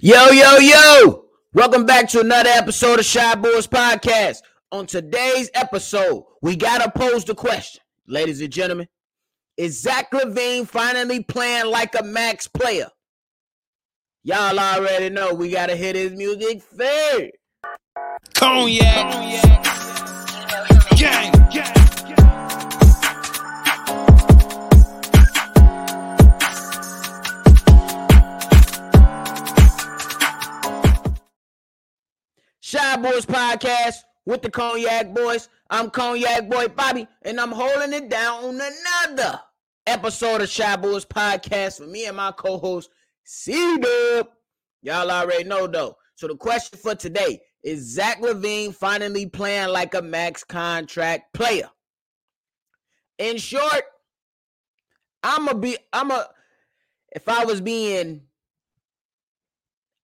Yo, yo, yo! Welcome back to another episode of Shy Boys Podcast. On today's episode, we gotta pose the question, ladies and gentlemen: Is Zach LaVine finally playing like a max player? Y'all already know we gotta hit his music first. Cognac. Gang. Gang. Boys Podcast with the Cognac Boys. I'm Cognac Boy Bobby, and I'm holding it down on another episode of Shy Boys Podcast with me and my co-host C Dub. Y'all already know though. So the question for today is Zach LaVine finally playing like a max contract player? In short, I'm a be I'm a if I was being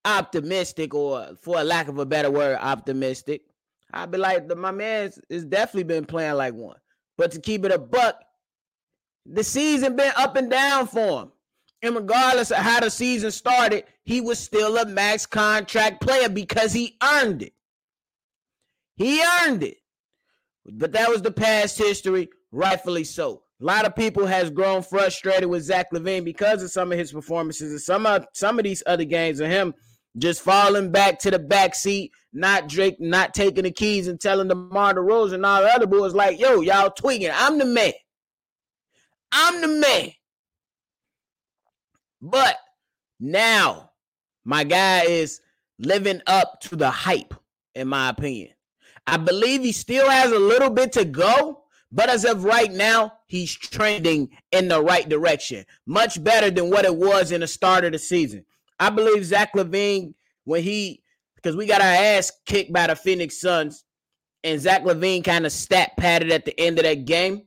optimistic or for lack of a better word optimistic. I'd be like my man is definitely been playing like one. But to keep it a buck the season been up and down for him. And regardless of how the season started he was still a max contract player because he earned it. He earned it. But that was the past history rightfully so. A lot of people has grown frustrated with Zach LaVine because of some of his performances and some of some of these other games of him just falling back to the back seat, not Drake, not taking the keys and telling DeMar DeRozan and all the other boys like, yo, y'all tweaking. I'm the man. I'm the man. But now my guy is living up to the hype, in my opinion. I believe he still has a little bit to go, but as of right now, he's trending in the right direction. Much better than what it was in the start of the season. I believe Zach LaVine, when he, because we got our ass kicked by the Phoenix Suns, and Zach LaVine kind of stat padded at the end of that game.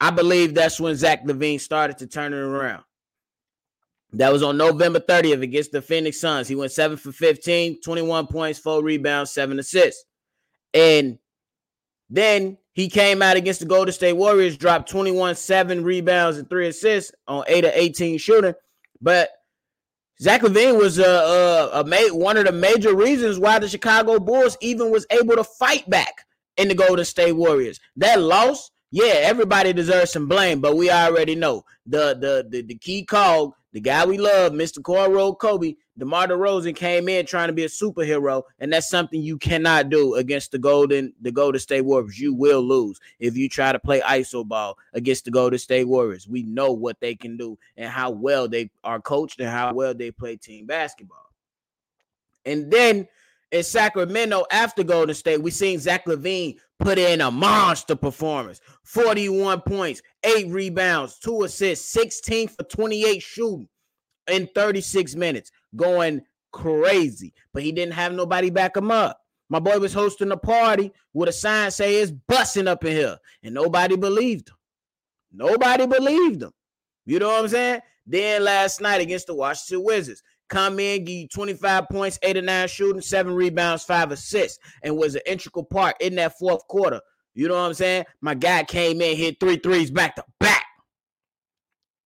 I believe that's when Zach LaVine started to turn it around. That was on November 30th against the Phoenix Suns. He went 7 for 15, 21 points, 4 rebounds, 7 assists. And then he came out against the Golden State Warriors, dropped 21, 7 rebounds, and 3 assists on 8 of 18 shooting. But Zach LaVine was uh, a, a, a one of the major reasons why the Chicago Bulls even was able to fight back in the Golden State Warriors. That loss, yeah, everybody deserves some blame, but we already know the the the, the key cog, the guy we love, Mr. Cornrow Kobe, DeMar DeRozan came in trying to be a superhero, and that's something you cannot do against the Golden the Golden State Warriors. You will lose if you try to play iso ball against the Golden State Warriors. We know what they can do and how well they are coached and how well they play team basketball. And then in Sacramento after Golden State, we seen Zach LaVine put in a monster performance 41 points, eight rebounds, two assists, 16 for 28 shooting in 36 minutes, going crazy. But he didn't have nobody back him up. My boy was hosting a party with a sign say it's busting up in here, and nobody believed him. Nobody believed him. You know what I'm saying? Then last night against the Washington Wizards, come in, give you 25 points, eight or nine shooting, seven rebounds, five assists, and was an integral part in that fourth quarter. You know what I'm saying? My guy came in, hit three threes back to back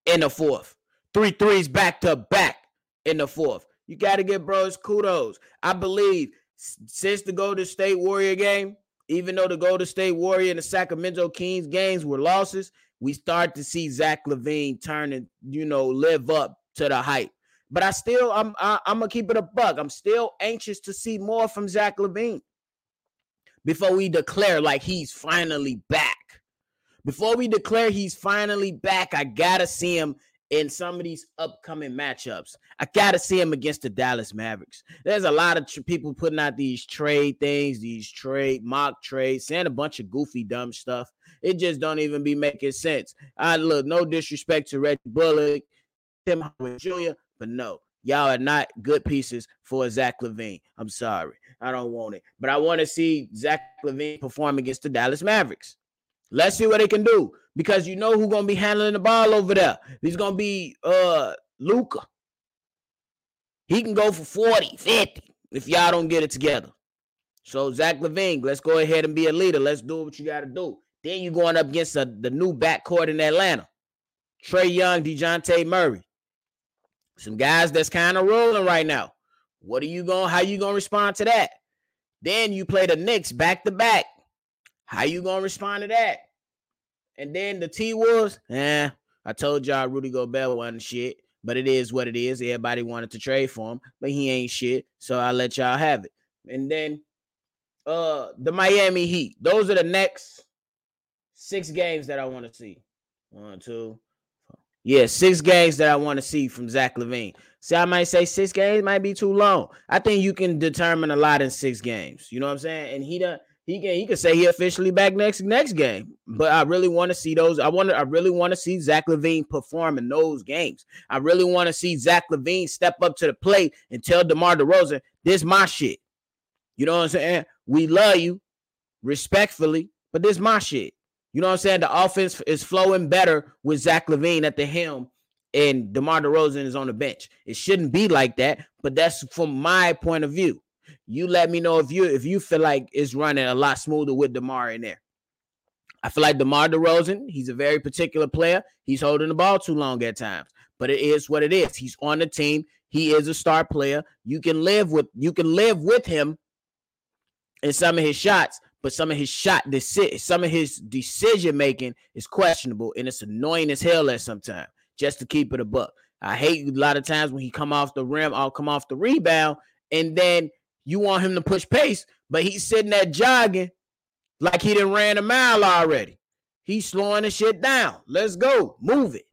in the fourth. Three threes back to back in the fourth. You got to give bros kudos. I believe since the Golden State Warrior game, even though the Golden State Warrior and the Sacramento Kings games were losses, we start to see Zach LaVine turn and you know live up to the hype. But I still, I'm I, am gonna keep it a buck. I'm still anxious to see more from Zach LaVine before we declare like he's finally back. Before we declare he's finally back, I gotta see him in some of these upcoming matchups. I got to see him against the Dallas Mavericks. There's a lot of tr- people putting out these trade things, these trade mock trades, saying a bunch of goofy dumb stuff. It just don't even be making sense. I look, no disrespect to Reggie Bullock, Tim Hardaway Jr., but no, y'all are not good pieces for Zach LaVine. I'm sorry. I don't want it. But I want to see Zach LaVine perform against the Dallas Mavericks. Let's see what they can do because you know who's gonna be handling the ball over there. He's gonna be uh Luka. He can go for 40, 50 if y'all don't get it together. So Zach LaVine, let's go ahead and be a leader. Let's do what you got to do. Then you're going up against a, the new backcourt in Atlanta. Trae Young, Dejounte Murray. Some guys that's kind of rolling right now. What are you going? How you gonna respond to that? Then you play the Knicks back to back. How you gonna respond to that? And then the T Wolves, eh? I told y'all Rudy Gobert wasn't shit, but it is what it is. Everybody wanted to trade for him, but he ain't shit. So I let y'all have it. And then uh the Miami Heat. Those are the next six games that I want to see. One, two, yeah, six games that I want to see from Zach LaVine. See, I might say six games might be too long. I think you can determine a lot in six games. You know what I'm saying? And he done he can he can say he officially back next next game. But I really want to see those. I want to I really want to see Zach LaVine perform in those games. I really want to see Zach LaVine step up to the plate and tell DeMar DeRozan, this my shit. You know what I'm saying? We love you respectfully, but this my shit. You know what I'm saying? The offense is flowing better with Zach LaVine at the helm and DeMar DeRozan is on the bench. It shouldn't be like that, but that's from my point of view. You let me know if you if you feel like it's running a lot smoother with DeMar in there. I feel like DeMar DeRozan, he's a very particular player. He's holding the ball too long at times, but it is what it is. He's on the team. He is a star player. You can live with you can live with him in some of his shots, but some of his shot deci- some of his decision making is questionable and it's annoying as hell at some time just to keep it a buck. I hate a lot of times when he come off the rim, I'll come off the rebound, and then you want him to push pace, but he's sitting there jogging like he didn't ran a mile already. He's slowing the shit down. Let's go, move it.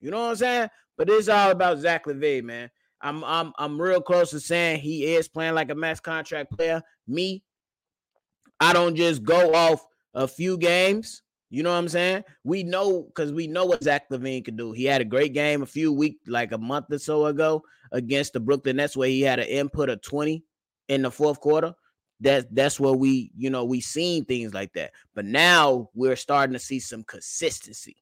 You know what I'm saying? But it's all about Zach LaVine, man. I'm I'm I'm real close to saying he is playing like a max contract player. Me, I don't just go off a few games. You know what I'm saying? We know because we know what Zach LaVine can do. He had a great game a few weeks, like a month or so ago, against the Brooklyn Nets, where he had an input of 20 in the fourth quarter. That that's where we, you know, we seen things like that. But now we're starting to see some consistency.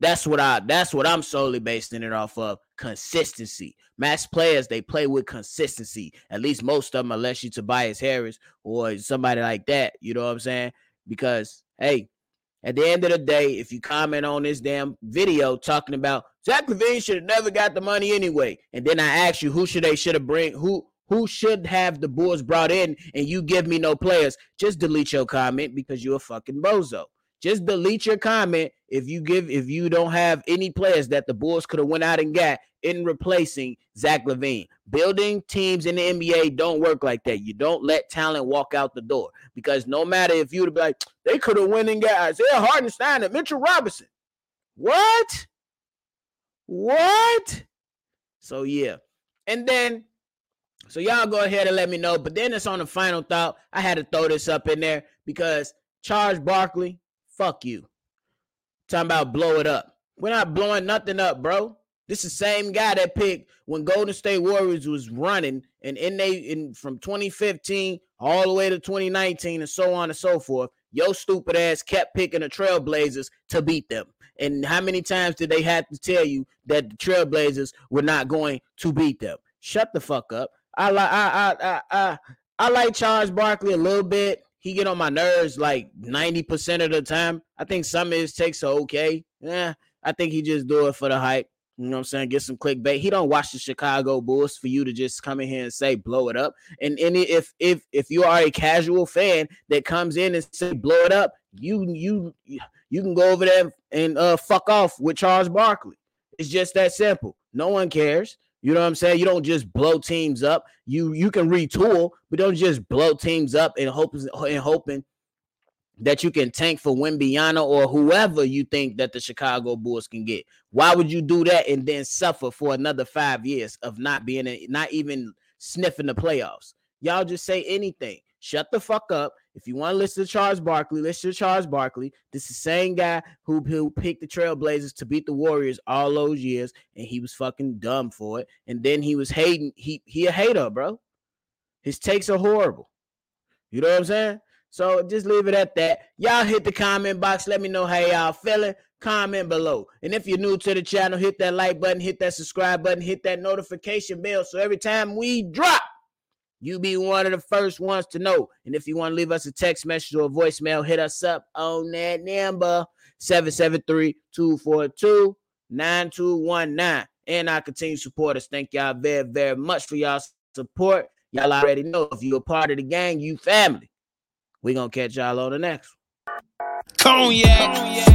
That's what I that's what I'm solely basing it off of consistency. Mass players, they play with consistency. At least most of them, unless you Tobias Harris or somebody like that. You know what I'm saying? Because hey, at the end of the day, if you comment on this damn video talking about Zach LaVine should have never got the money anyway, and then I ask you who should they should have bring who who should have the Bulls brought in, and you give me no players, just delete your comment because you're a fucking bozo. Just delete your comment if you give if you don't have any players that the Bulls could have went out and got in replacing Zach LaVine. Building teams in the NBA don't work like that. You don't let talent walk out the door because no matter if you'd be like they could have went and got Isaiah Hartenstein and Mitchell Robinson. What? What? So yeah, and then so y'all go ahead and let me know. But then it's on the final thought. I had to throw this up in there because Charles Barkley Fuck you. Talking about blow it up. We're not blowing nothing up, bro. This is the same guy that picked when Golden State Warriors was running and in they in from 2015 all the way to 2019 and so on and so forth. Yo stupid ass kept picking the Trailblazers to beat them. And how many times did they have to tell you that the Trailblazers were not going to beat them? Shut the fuck up. I like I I I I, like Charles Barkley a little bit he get on my nerves like 90% of the time. I think some of his takes are okay. Yeah, I think he just do it for the hype. You know what I'm saying? Get some clickbait. He don't watch the Chicago Bulls for you to just come in here and say blow it up. And, any if if if you are a casual fan that comes in and say blow it up, you you you can go over there and uh fuck off with Charles Barkley. It's just that simple. No one cares. You know what I'm saying? You don't just blow teams up. You you can retool, but don't just blow teams up and hoping and hoping that you can tank for Wembanyama or whoever you think that the Chicago Bulls can get. Why would you do that and then suffer for another five years of not being a, not even sniffing the playoffs? Y'all just say anything. Shut the fuck up. If you want to listen to Charles Barkley, listen to Charles Barkley. This is the same guy who, who picked the Trailblazers to beat the Warriors all those years, and he was fucking dumb for it. And then he was hating. He he a hater, bro. His takes are horrible. You know what I'm saying? So just leave it at that. Y'all hit the comment box. Let me know how y'all feeling. Comment below. And if you're new to the channel, hit that like button, hit that subscribe button, hit that notification bell. So every time we drop you be one of the first ones to know. And if you want to leave us a text message or a voicemail, hit us up on that number 773-242-9219. And I continue to support us. Thank y'all very, very much for y'all support. Y'all already know if you're a part of the gang, you family. we gonna catch y'all on the next one. Cognac.